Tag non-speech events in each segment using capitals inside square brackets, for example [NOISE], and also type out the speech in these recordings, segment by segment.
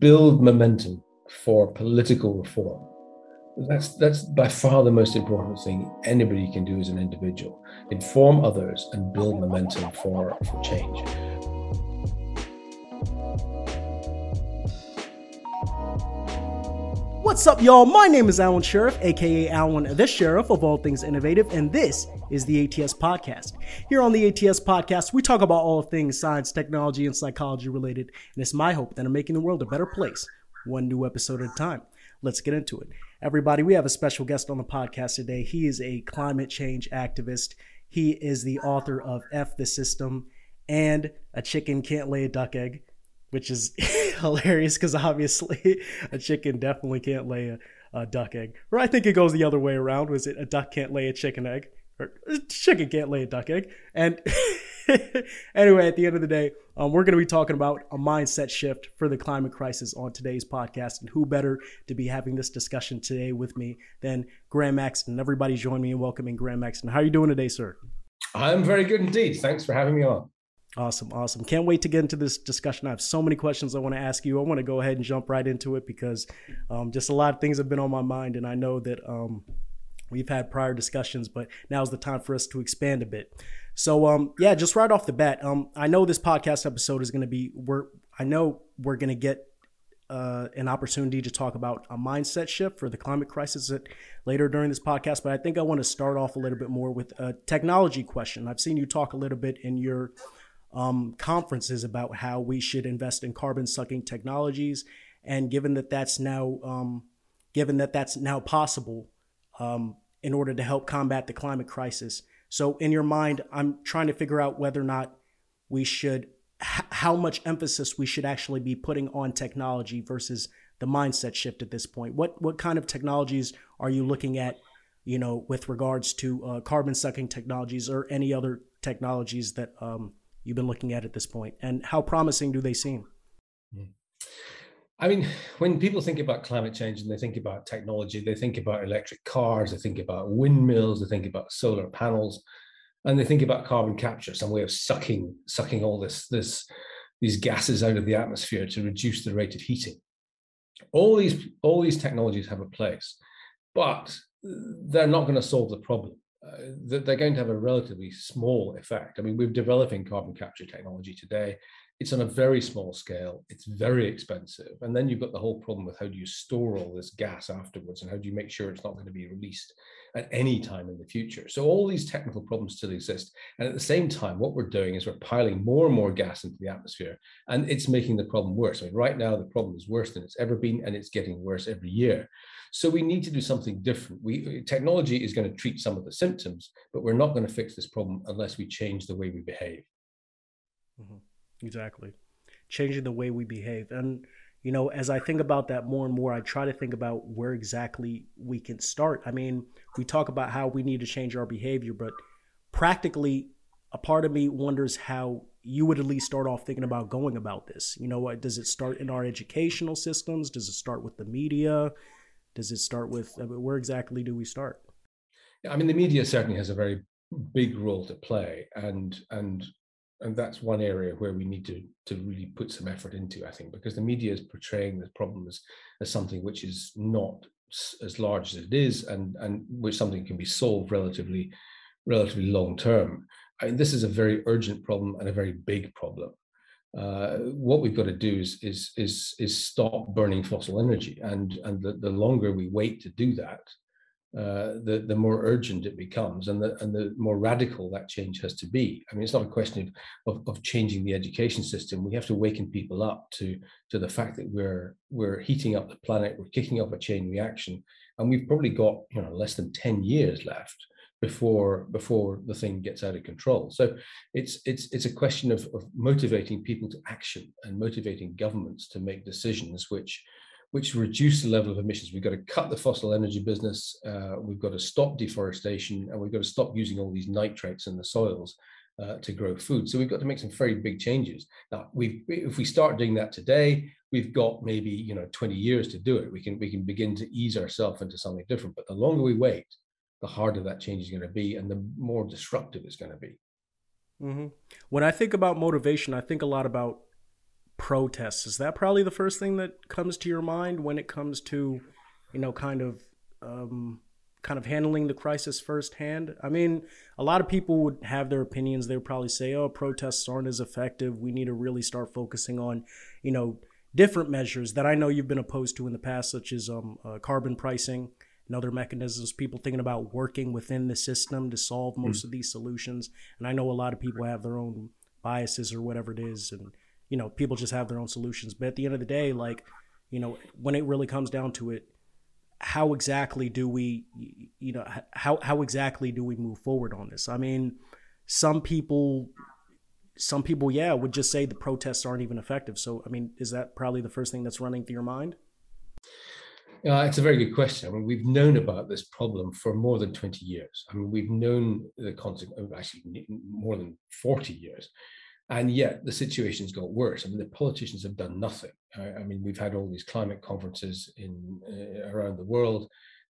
build momentum for political reform. That's that's by far the most important thing anybody can do as an individual. Inform others and build momentum for, for change. What's up, y'all? My name is Alwin Sheriff, aka Alwin the Sheriff of all things innovative, and this is the ATS Podcast. Here on the ATS Podcast, we talk about all things science, technology, and psychology related, and it's my hope that I'm making the world a better place, one new episode at a time. Let's get into it. Everybody, we have a special guest on the podcast today. He is a climate change activist. He is the author of F the System and A Chicken Can't Lay a Duck Egg which is [LAUGHS] hilarious because obviously [LAUGHS] a chicken definitely can't lay a, a, duck egg. Or I think it goes the other way around. Was it a duck can't lay a chicken egg? Or a chicken can't lay a duck egg? And [LAUGHS] anyway, at the end of the day, um, we're going to be talking about a mindset shift for the climate crisis on today's podcast. And who better to be having this discussion today with me than Graeme Maxton? Everybody join me in welcoming Graeme Maxton. How are you doing today, sir? I'm very good indeed. Thanks for having me on. Awesome, awesome. Can't wait to get into this discussion. I have so many questions I want to ask you. I want to go ahead and jump right into it because um, just a lot of things have been on my mind, and I know that um, we've had prior discussions, but now's the time for us to expand a bit. So, um, yeah, just right off the bat, um, I know this podcast episode is going to be I know we're going to get uh, an opportunity to talk about a mindset shift for the climate crisis later during this podcast. But I think I want to start off a little bit more with a technology question. I've seen you talk a little bit in your um, conferences about how we should invest in carbon sucking technologies. And given that that's now, um, given that that's now possible, um, in order to help combat the climate crisis. So, in your mind, I'm trying to figure out whether or not we should, h- how much emphasis we should actually be putting on technology versus the mindset shift at this point. What what kind of technologies are you looking at, you know, with regards to uh, carbon sucking technologies or any other technologies that um, you've been looking at at this point, and how promising do they seem? Hmm. I mean, when people think about climate change and they think about technology, they think about electric cars, they think about windmills, they think about solar panels, and they think about carbon capture, some way of sucking sucking all this this these gases out of the atmosphere to reduce the rate of heating. All these all these technologies have a place, but they're not going to solve the problem uh, they're going to have a relatively small effect. I mean, we're developing carbon capture technology today. It's on a very small scale. It's very expensive. And then you've got the whole problem with how do you store all this gas afterwards and how do you make sure it's not going to be released at any time in the future. So all these technical problems still exist. And at the same time, what we're doing is we're piling more and more gas into the atmosphere and it's making the problem worse. I mean, right now the problem is worse than it's ever been and it's getting worse every year. So we need to do something different. We technology is going to treat some of the symptoms, but we're not going to fix this problem unless we change the way we behave. Mm-hmm. Exactly, changing the way we behave, and you know, as I think about that more and more, I try to think about where exactly we can start. I mean, we talk about how we need to change our behavior, but practically, a part of me wonders how you would at least start off thinking about going about this. You know, what does it start in our educational systems? Does it start with the media? Does it start with I mean, where exactly do we start? I mean, the media certainly has a very big role to play, and and and that's one area where we need to to really put some effort into. I think because the media is portraying the problem as, as something which is not as large as it is, and and which something can be solved relatively relatively long term. I mean, this is a very urgent problem and a very big problem uh, what we've got to do is is is is stop burning fossil energy, and and the, the longer we wait to do that, uh, the the more urgent it becomes, and the and the more radical that change has to be. I mean, it's not a question of, of, of changing the education system. We have to waken people up to to the fact that we're we're heating up the planet, we're kicking off a chain reaction, and we've probably got you know less than ten years left before before the thing gets out of control. So it's it's it's a question of, of motivating people to action and motivating governments to make decisions which which reduce the level of emissions. We've got to cut the fossil energy business. Uh, we've got to stop deforestation, and we've got to stop using all these nitrates in the soils uh, to grow food. So we've got to make some very big changes. Now, we if we start doing that today, we've got maybe you know 20 years to do it. We can we can begin to ease ourselves into something different. But the longer we wait, the harder that change is going to be and the more disruptive it's going to be. Mm-hmm. When I think about motivation, I think a lot about protests. Is that probably the first thing that comes to your mind when it comes to, you know, kind of um, kind of handling the crisis firsthand? I mean, a lot of people would have their opinions. They would probably say, "Oh, protests aren't as effective. We need to really start focusing on, you know, different measures that I know you've been opposed to in the past, such as um, uh, carbon pricing." and other mechanisms, people thinking about working within the system to solve most mm. of these solutions. And I know a lot of people have their own biases or whatever it is, and you know, people just have their own solutions. But at the end of the day, like, you know, when it really comes down to it, how exactly do we, you know, how how exactly do we move forward on this? I mean, some people some people, yeah, would just say the protests aren't even effective. So, I mean, is that probably the first thing that's running through your mind? Uh, it's a very good question. I mean, we've known about this problem for more than 20 years. I mean, we've known the consequence, actually more than 40 years. And yet the situation's got worse. I mean, the politicians have done nothing. I, I mean, we've had all these climate conferences in uh, around the world,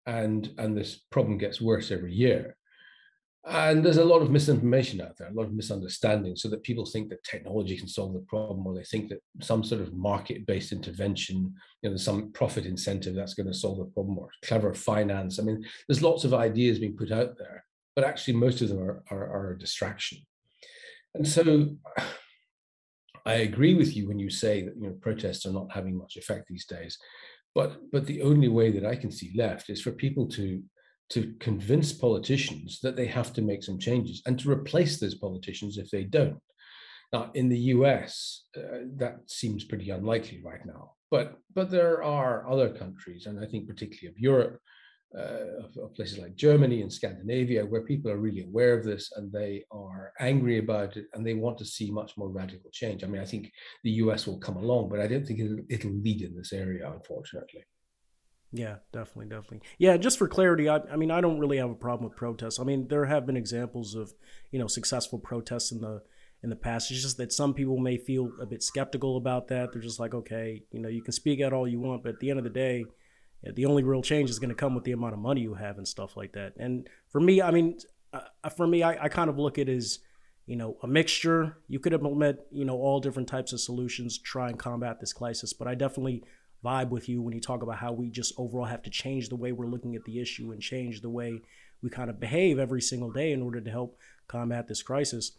and and this problem gets worse every year. And there's a lot of misinformation out there, a lot of misunderstanding, so that people think that technology can solve the problem, or they think that some sort of market-based intervention, you know, some profit incentive that's going to solve the problem, or clever finance. I mean, there's lots of ideas being put out there, but actually most of them are, are, are a distraction. And so [SIGHS] I agree with you when you say that you know protests are not having much effect these days. But but the only way that I can see left is for people to to convince politicians that they have to make some changes and to replace those politicians if they don't. Now, in the US, uh, that seems pretty unlikely right now. But but there are other countries, and I think particularly of Europe, uh, of, places like Germany and Scandinavia, where people are really aware of this and they are angry about it and they want to see much more radical change. I mean, I think the US will come along, but I don't think it'll, it'll lead in this area, unfortunately. Yeah, definitely, definitely. Yeah, just for clarity, I, I, mean, I don't really have a problem with protests. I mean, there have been examples of you know successful protests in the in the past. It's just that some people may feel a bit skeptical about that. They're just like, okay, you know, you can speak out all you want, but at the end of the day, the only real change is going to come with the amount of money you have and stuff like that. And for me, I mean, uh, for me, I, I kind of look at it as you know a mixture. You could implement you know all different types of solutions, try and combat this crisis, but I definitely vibe with you when you talk about how we just overall have to change the way we're looking at the issue and change the way we kind of behave every single day in order to help combat this crisis.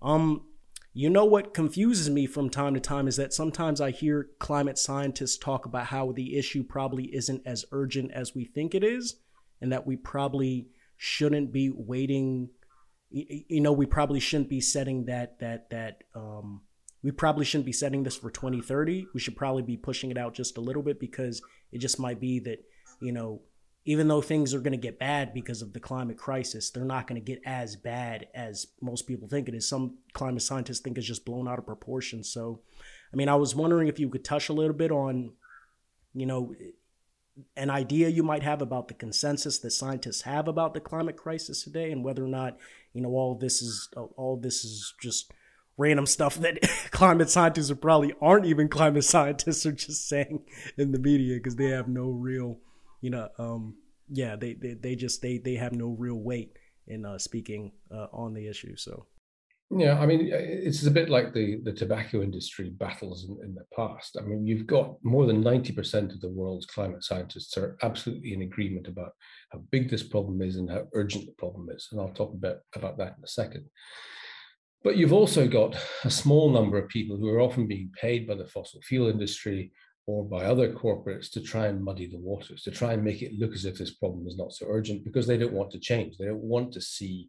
Um, you know what confuses me from time to time is that sometimes I hear climate scientists talk about how the issue probably isn't as urgent as we think it is, and that we probably shouldn't be waiting. You know, we probably shouldn't be setting that that that um, we probably shouldn't be setting this for 2030. We should probably be pushing it out just a little bit because it just might be that, you know, even though things are going to get bad because of the climate crisis, they're not going to get as bad as most people think it is. Some climate scientists think it's just blown out of proportion. So, I mean, I was wondering if you could touch a little bit on, you know, an idea you might have about the consensus that scientists have about the climate crisis today and whether or not, you know, all this is all this is just random stuff that [LAUGHS] climate scientists or probably aren't even climate scientists are just saying in the media because they have no real, you know, um, yeah, they, they, they just they they have no real weight in uh, speaking uh, on the issue. So. Yeah, I mean, it's a bit like the, the tobacco industry battles in, in the past. I mean, you've got more than 90% of the world's climate scientists are absolutely in agreement about how big this problem is and how urgent the problem is. And I'll talk a bit about that in a second. But you've also got a small number of people who are often being paid by the fossil fuel industry or by other corporates to try and muddy the waters, to try and make it look as if this problem is not so urgent because they don't want to change. They don't want to see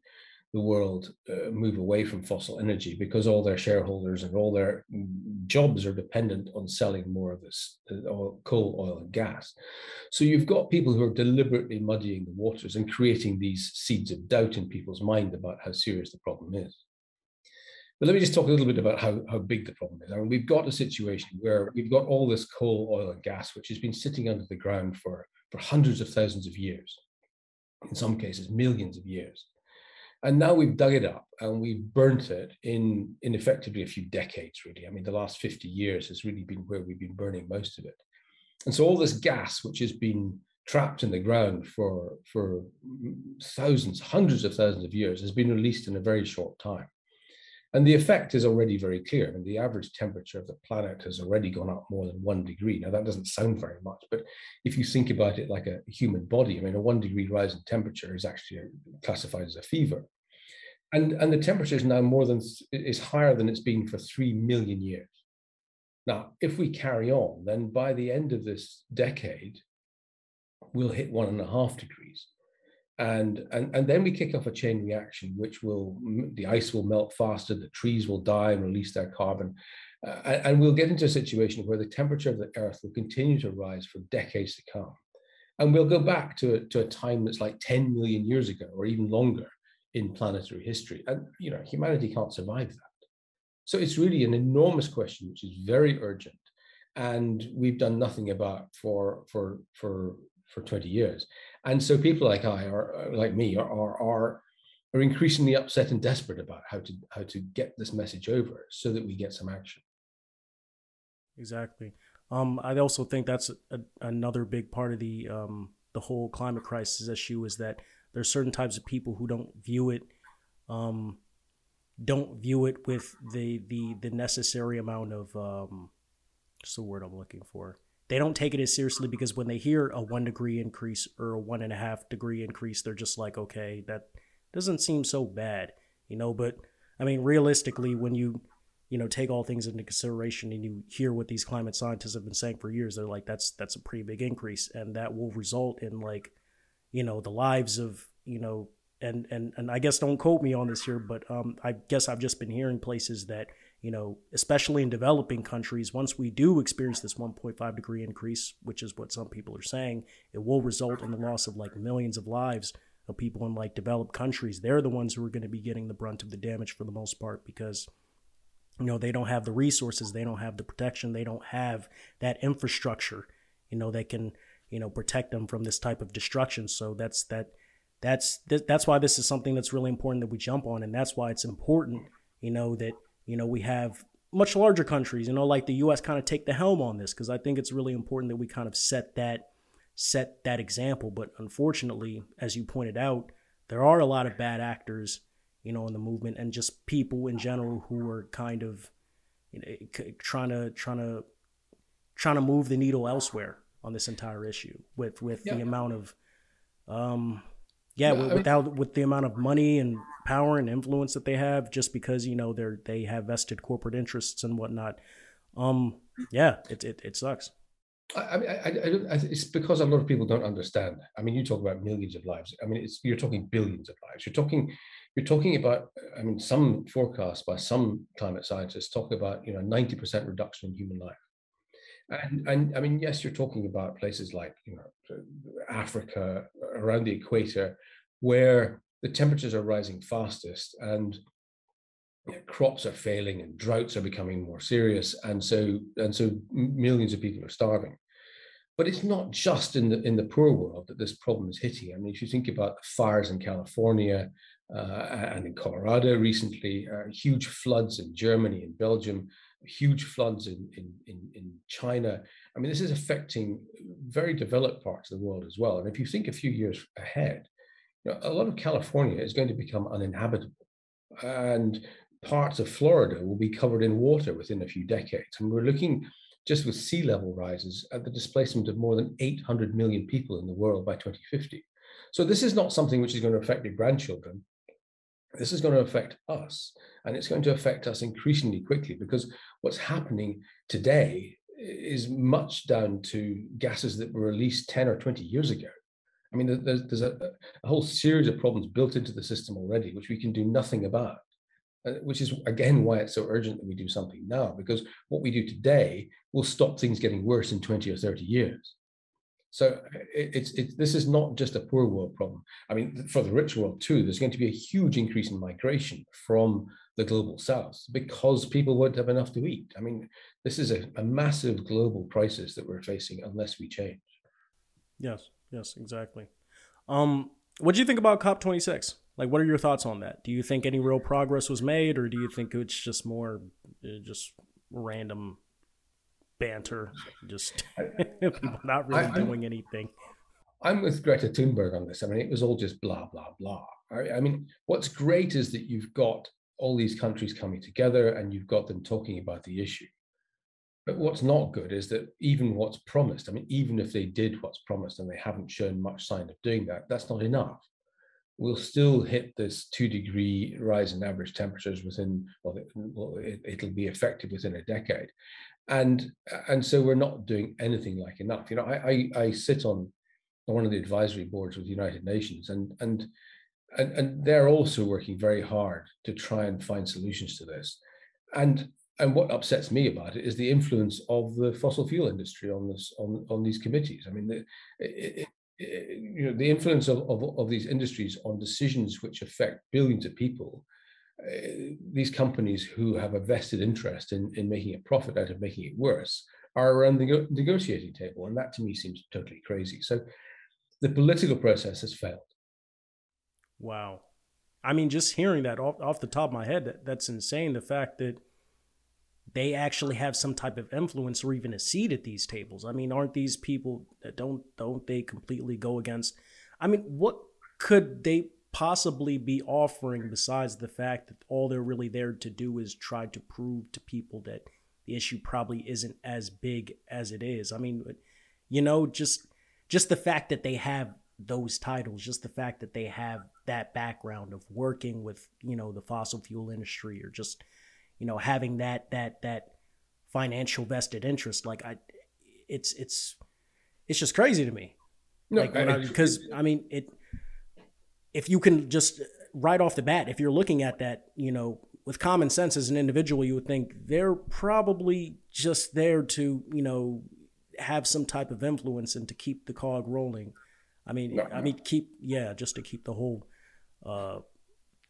the world uh, move away from fossil energy because all their shareholders and all their jobs are dependent on selling more of this uh, coal, oil, and gas. So you've got people who are deliberately muddying the waters and creating these seeds of doubt in people's mind about how serious the problem is. But let me just talk a little bit about how, how big the problem is. I mean, we've got a situation where we've got all this coal, oil, and gas, which has been sitting under the ground for, for hundreds of thousands of years, in some cases, millions of years. And now we've dug it up and we've burnt it in, in effectively a few decades, really. I mean, the last 50 years has really been where we've been burning most of it. And so all this gas, which has been trapped in the ground for, for thousands, hundreds of thousands of years, has been released in a very short time. And the effect is already very clear. I mean, the average temperature of the planet has already gone up more than one degree. Now, that doesn't sound very much, but if you think about it like a human body, I mean, a one degree rise in temperature is actually classified as a fever. And, and the temperature is now more than, is higher than it's been for 3 million years. Now, if we carry on, then by the end of this decade, we'll hit one and a half degrees and, and and then we kick off a chain reaction which will the ice will melt faster the trees will die and release their carbon. Uh, and we'll get into a situation where the temperature of the earth will continue to rise for decades to come. And we'll go back to a, to a time that's like 10 million years ago or even longer in planetary history. And you know humanity can't survive that. So it's really an enormous question which is very urgent. And we've done nothing about for for for for 20 years. And so people like I or uh, like me are, are, are, are increasingly upset and desperate about how to, how to get this message over so that we get some action. Exactly. Um, I also think that's a, another big part of the, um, the whole climate crisis issue is that there's certain types of people who don't view it, um, don't view it with the, the, the necessary amount of, um, what's the word I'm looking for? They don't take it as seriously because when they hear a one degree increase or a one and a half degree increase, they're just like, okay, that doesn't seem so bad, you know. But I mean, realistically, when you you know take all things into consideration and you hear what these climate scientists have been saying for years, they're like, that's that's a pretty big increase, and that will result in like, you know, the lives of you know, and and and I guess don't quote me on this here, but um, I guess I've just been hearing places that you know, especially in developing countries, once we do experience this 1.5 degree increase, which is what some people are saying, it will result in the loss of like millions of lives of people in like developed countries. They're the ones who are going to be getting the brunt of the damage for the most part because you know they don't have the resources, they don't have the protection, they don't have that infrastructure, you know, that can you know protect them from this type of destruction. So that's that that's that's why this is something that's really important that we jump on, and that's why it's important, you know, that you know, we have much larger countries, you know, like the US kind of take the helm on this because I think it's really important that we kind of set that set that example. But unfortunately, as you pointed out, there are a lot of bad actors, you know, in the movement and just people in general who are kind of you know, trying to trying to trying to move the needle elsewhere on this entire issue with with yeah. the amount of um yeah, yeah without mean, with the amount of money and power and influence that they have, just because you know they're they have vested corporate interests and whatnot. Um, yeah, it it, it sucks. I mean, I, I, I, it's because a lot of people don't understand. I mean, you talk about millions of lives. I mean, it's you're talking billions of lives. You're talking, you're talking about. I mean, some forecasts by some climate scientists talk about you know 90% reduction in human life. And, and I mean, yes, you're talking about places like you know Africa, around the equator, where the temperatures are rising fastest, and you know, crops are failing, and droughts are becoming more serious, and so and so millions of people are starving. But it's not just in the in the poor world that this problem is hitting. I mean, if you think about the fires in California uh, and in Colorado recently, uh, huge floods in Germany and Belgium, huge floods in, in, in, in, China. I mean, this is affecting very developed parts of the world as well. And if you think a few years ahead, you know, a lot of California is going to become uninhabitable. And parts of Florida will be covered in water within a few decades. And we're looking just with sea level rises at the displacement of more than 800 million people in the world by 2050. So this is not something which is going to affect your grandchildren this is going to affect us and it's going to affect us increasingly quickly because what's happening today is much down to gases that were released 10 or 20 years ago. I mean there's, there's a, a, whole series of problems built into the system already which we can do nothing about uh, which is again why it's so urgent that we do something now because what we do today will stop things getting worse in 20 or 30 years so it's it's this is not just a poor world problem. I mean, for the rich world too, there's going to be a huge increase in migration from the global south because people won't have enough to eat. I mean, this is a, a massive global crisis that we're facing unless we change. Yes, yes, exactly. Um, what do you think about COP26? Like, what are your thoughts on that? Do you think any real progress was made, or do you think it's just more uh, just random banter, just people [LAUGHS] not really I, doing anything. I'm with Greta Thunberg on this. I mean, it was all just blah blah blah. I, I mean, what's great is that you've got all these countries coming together and you've got them talking about the issue. But what's not good is that even what's promised, I mean, even if they did what's promised and they haven't shown much sign of doing that, that's not enough. We'll still hit this two degree rise in average temperatures within, well, it, will be effective within a decade. And, and so we're not doing anything like enough. You know, I, I, I sit on one of the advisory boards with the United Nations and, and, and, and they're also working very hard to try and find solutions to this. And and what upsets me about it is the influence of the fossil fuel industry on this on, on these committees. I mean, the, it, it, you know, the influence of, of, of, these industries on decisions which affect billions of people. Uh, these companies who have a vested interest in, in making a profit out of making it worse are around the negotiating table, and that to me seems totally crazy. So, the political process has failed. Wow, I mean, just hearing that off, off the top of my head, that, that's insane. The fact that they actually have some type of influence or even a seat at these tables. I mean, aren't these people that don't don't they completely go against? I mean, what could they possibly be offering besides the fact that all they're really there to do is try to prove to people that the issue probably isn't as big as it is. I mean, you know, just just the fact that they have those titles, just the fact that they have that background of working with, you know, the fossil fuel industry or just you know having that that that financial vested interest like i it's it's it's just crazy to me no, like I, because I mean it if you can just right off the bat if you're looking at that you know with common sense as an individual you would think they're probably just there to you know have some type of influence and to keep the cog rolling i mean no, i mean keep yeah just to keep the whole uh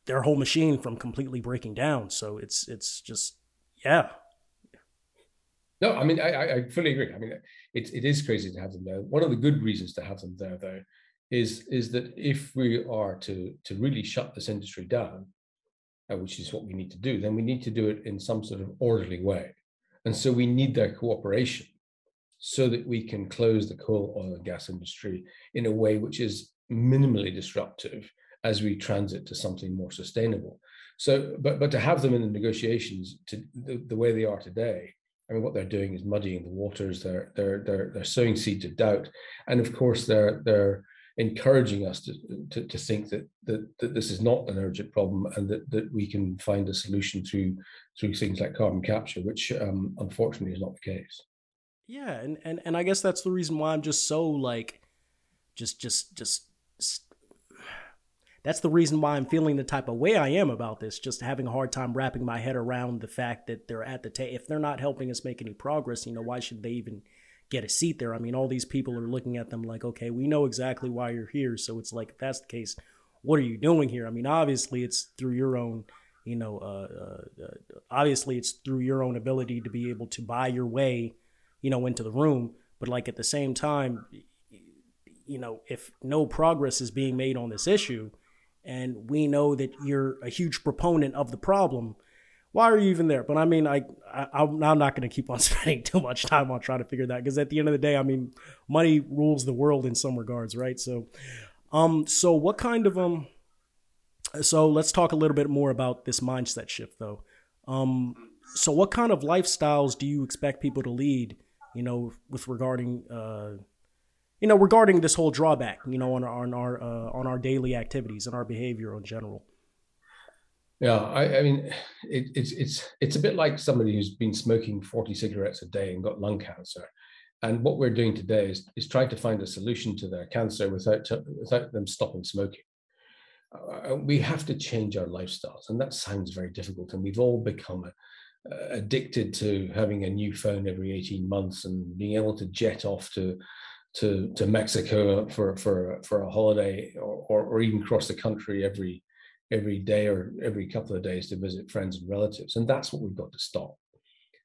their whole machine from completely breaking down. So it's it's just yeah. No, I mean I, I fully agree. I mean it, it is crazy to have them there. One of the good reasons to have them there though is is that if we are to to really shut this industry down, uh, which is what we need to do, then we need to do it in some sort of orderly way. And so we need their cooperation so that we can close the coal, oil, and gas industry in a way which is minimally disruptive as we transit to something more sustainable. So, but but to have them in the negotiations to the, the way they are today, I mean, what they're doing is muddying the waters. They're they're they're they're sowing seeds of doubt, and of course they're they're encouraging us to, to, to think that, that that this is not an urgent problem and that, that we can find a solution through through things like carbon capture, which um, unfortunately is not the case. Yeah, and, and and I guess that's the reason why I'm just so like, just just just that's the reason why I'm feeling the type of way I am about this. Just having a hard time wrapping my head around the fact that they're at the table. If they're not helping us make any progress, you know, why should they even get a seat there? I mean, all these people are looking at them like, okay, we know exactly why you're here. So it's like, if that's the case, what are you doing here? I mean, obviously, it's through your own, you know, uh, uh, uh obviously, it's through your own ability to be able to buy your way, you know, into the room. But like at the same time, you know, if no progress is being made on this issue, and we know that you're a huge proponent of the problem why are you even there? But i mean i, I am not going to keep on [LAUGHS] spending too much time on trying to figure that because at the end of the day i mean money rules the world in some regards right? So um so what kind of um so let's talk a little bit more about this mindset shift though. Um so what kind of lifestyles do you expect people to lead you know with regarding uh you know, regarding this whole drawback, you know, on our on our uh, on our daily activities and our behavior in general. Yeah, I, I mean, it, it's it's it's a bit like somebody who's been smoking forty cigarettes a day and got lung cancer, and what we're doing today is is trying to find a solution to their cancer without without them stopping smoking. Uh, we have to change our lifestyles, and that sounds very difficult. And we've all become a, uh, addicted to having a new phone every 18 months and being able to jet off to to to Mexico for for for a holiday or, or, or even cross the country every every day or every couple of days to visit friends and relatives and that's what we've got to stop.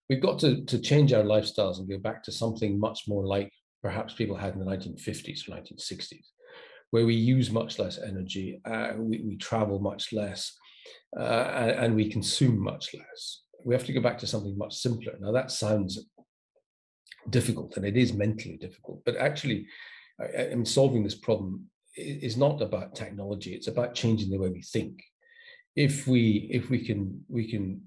We've got to to change our lifestyles and go back to something much more like perhaps people had in the 1950s or 1960s where we use much less energy uh, we, we travel much less uh, and, and we consume much less. We have to go back to something much simpler. Now that sounds difficult and it is mentally difficult but actually I, mean solving this problem is not about technology it's about changing the way we think. If we if we can we can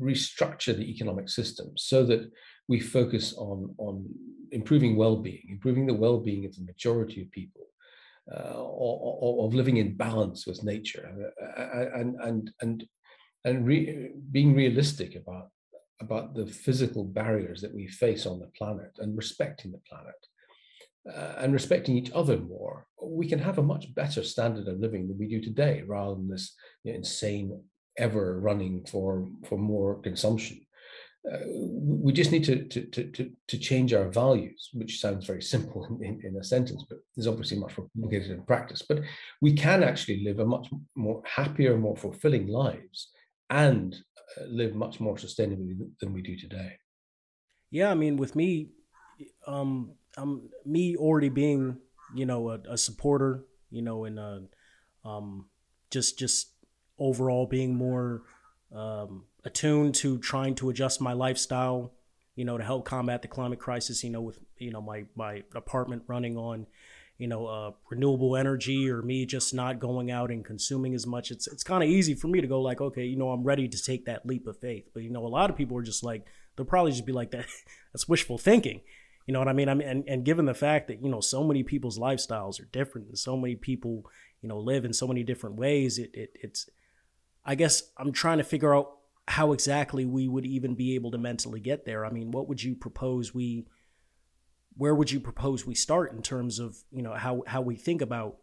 restructure the economic system so that we focus on on improving well-being, improving the well-being of the majority of people, uh, or, or, of living in balance with nature, uh, uh, and and and and re, being realistic about about the physical barriers that we face on the planet and respecting the planet uh, and respecting each other more, we can have a much better standard of living than we do today, rather than this you know, insane ever running for for more consumption. Uh, we just need to, to, to, to change our values, which sounds very simple [LAUGHS] in, in, a sentence, but is obviously much more complicated in practice. But we can actually live a much more happier, more fulfilling lives and uh, live much more sustainably than we do today. Yeah, I mean, with me, um, um, me already being, you know, a, a supporter, you know, and uh, um, just just overall being more um, attuned to trying to adjust my lifestyle, you know, to help combat the climate crisis. You know, with you know my my apartment running on, you know, uh, renewable energy, or me just not going out and consuming as much. It's it's kind of easy for me to go like, okay, you know, I'm ready to take that leap of faith. But you know, a lot of people are just like, they'll probably just be like that. [LAUGHS] That's wishful thinking. You know what I mean? I mean, and, and given the fact that you know so many people's lifestyles are different, and so many people you know live in so many different ways, it, it it's I guess I'm trying to figure out how exactly we would even be able to mentally get there. I mean, what would you propose we where would you propose we start in terms of, you know, how how we think about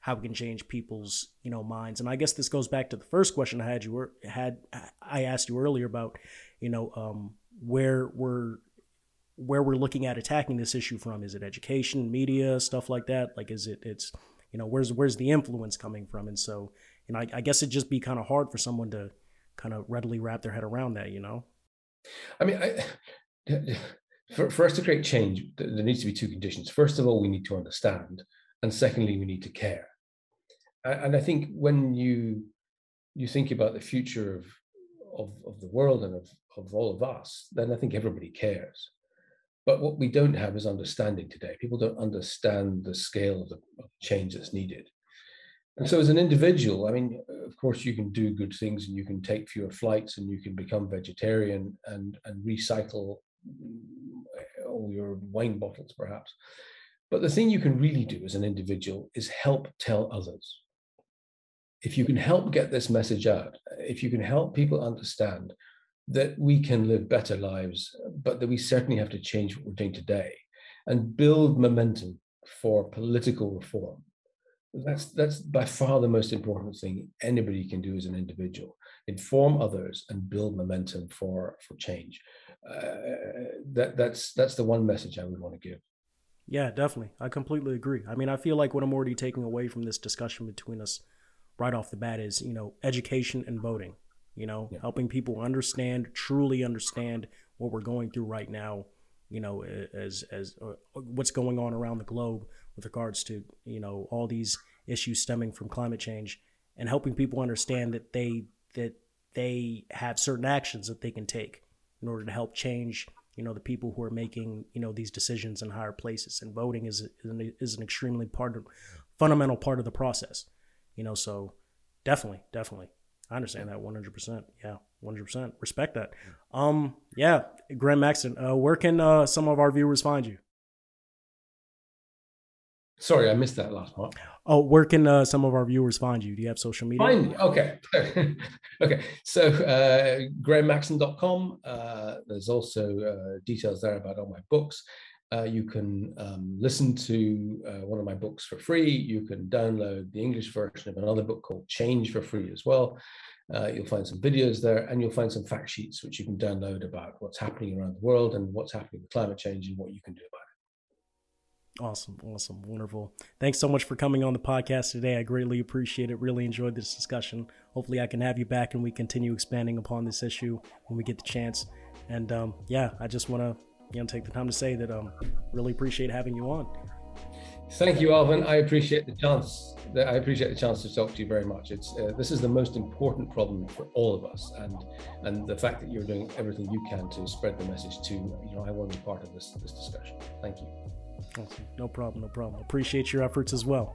how we can change people's, you know, minds. And I guess this goes back to the first question I had you were had I asked you earlier about, you know, um, where we're where we're looking at attacking this issue from. Is it education, media, stuff like that? Like is it it's you know, where's where's the influence coming from? And so, you know, I, I guess it'd just be kind of hard for someone to kind of readily wrap their head around that, you know? I mean, I, [SIGHS] for, for us to create change, there needs to be two conditions. First of all, we need to understand, and secondly, we need to care. And I think when you you think about the future of of, of the world and of, of all of us, then I think everybody cares. But what we don't have is understanding today. People don't understand the scale of the change that's needed. And so, as an individual, I mean, of course, you can do good things and you can take fewer flights and you can become vegetarian and, and recycle mm, all your wine bottles, perhaps. But the thing you can really do as an individual is help tell others. If you can help get this message out, if you can help people understand that we can live better lives, but that we certainly have to change what we're doing today and build momentum for political reform. That's that's by far the most important thing anybody can do as an individual inform others and build momentum for for change. Uh, that that's that's the one message i would want to give. Yeah definitely. I completely agree. I mean i feel like what i'm already taking away from this discussion between us right off the bat is you know education and voting you know yeah. helping people understand truly understand what we're going through right now you know as as uh, what's going on around the globe with regards to you know all these issues stemming from climate change and helping people understand that they that they have certain actions that they can take in order to help change you know the people who are making you know these decisions in higher places and voting is is an, is an extremely part of fundamental part of the process you know so definitely definitely i understand that 100% yeah 100% respect that um yeah graeme maxton uh, where can uh, some of our viewers find you Sorry, I missed that last part. Oh, where can uh, some of our viewers find you? Do you have social media? Find Okay. [LAUGHS] okay. So, uh, graememaxton.com. Uh, there's also uh, details there about all my books. Uh, you can um, listen to uh, one of my books for free. You can download the English version of another book called Change for free as well. Uh, you'll find some videos there and you'll find some fact sheets which you can download about what's happening around the world and what's happening with climate change and what you can do about it. Awesome, awesome, wonderful. Thanks so much for coming on the podcast today. I greatly appreciate it. Really enjoyed this discussion. Hopefully, I can have you back and we continue expanding upon this issue when we get the chance. And um, yeah, I just want to you know take the time to say that um really appreciate having you on. Thank you, Alvin. I appreciate the chance. I appreciate the chance to talk to you very much. It's uh, this is the most important problem for all of us, and and the fact that you're doing everything you can to spread the message to you know I want to be part of this this discussion. Thank you. No problem. No problem. Appreciate your efforts as well.